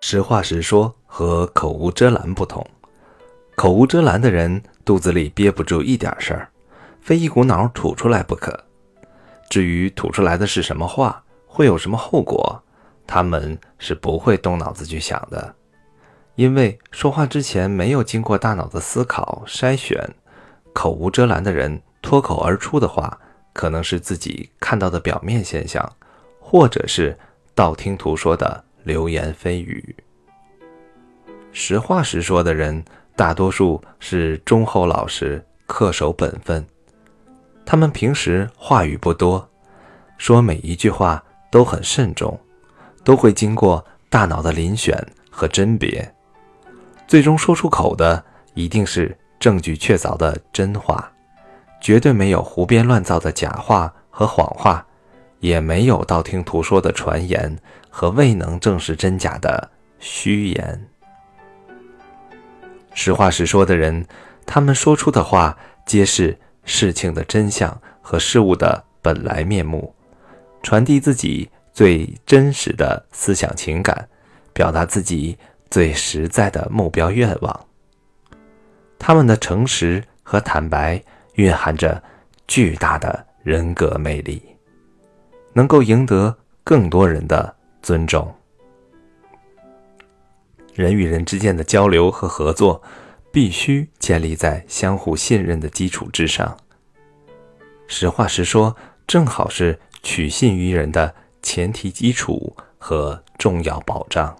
实话实说和口无遮拦不同，口无遮拦的人肚子里憋不住一点事儿，非一股脑吐出来不可。至于吐出来的是什么话，会有什么后果，他们是不会动脑子去想的，因为说话之前没有经过大脑的思考筛选。口无遮拦的人脱口而出的话，可能是自己看到的表面现象，或者是道听途说的。流言蜚语，实话实说的人，大多数是忠厚老实、恪守本分。他们平时话语不多，说每一句话都很慎重，都会经过大脑的遴选和甄别，最终说出口的一定是证据确凿的真话，绝对没有胡编乱造的假话和谎话。也没有道听途说的传言和未能证实真假的虚言。实话实说的人，他们说出的话皆是事情的真相和事物的本来面目，传递自己最真实的思想情感，表达自己最实在的目标愿望。他们的诚实和坦白蕴含着巨大的人格魅力。能够赢得更多人的尊重。人与人之间的交流和合作，必须建立在相互信任的基础之上。实话实说，正好是取信于人的前提基础和重要保障。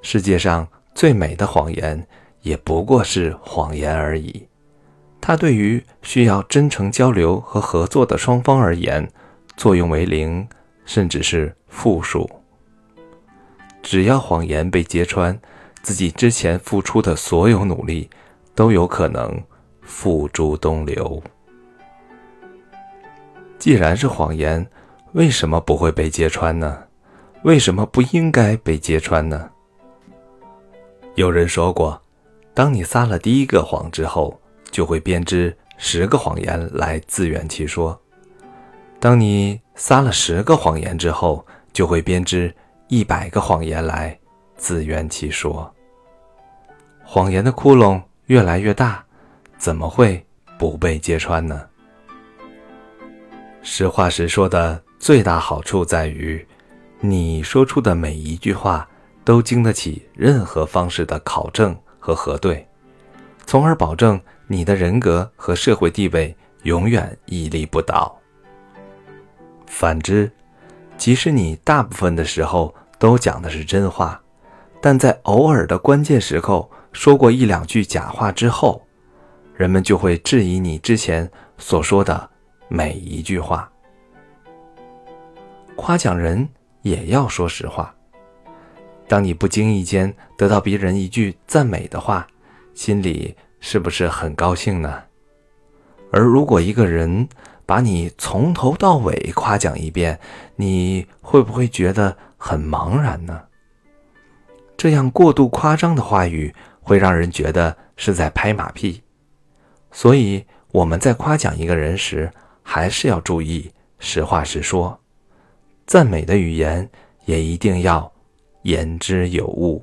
世界上最美的谎言，也不过是谎言而已。它对于需要真诚交流和合作的双方而言，作用为零，甚至是负数。只要谎言被揭穿，自己之前付出的所有努力都有可能付诸东流。既然是谎言，为什么不会被揭穿呢？为什么不应该被揭穿呢？有人说过，当你撒了第一个谎之后，就会编织十个谎言来自圆其说。当你撒了十个谎言之后，就会编织一百个谎言来自圆其说。谎言的窟窿越来越大，怎么会不被揭穿呢？实话实说的最大好处在于，你说出的每一句话都经得起任何方式的考证和核对，从而保证。你的人格和社会地位永远屹立不倒。反之，即使你大部分的时候都讲的是真话，但在偶尔的关键时候说过一两句假话之后，人们就会质疑你之前所说的每一句话。夸奖人也要说实话。当你不经意间得到别人一句赞美的话，心里。是不是很高兴呢？而如果一个人把你从头到尾夸奖一遍，你会不会觉得很茫然呢？这样过度夸张的话语会让人觉得是在拍马屁。所以我们在夸奖一个人时，还是要注意实话实说，赞美的语言也一定要言之有物。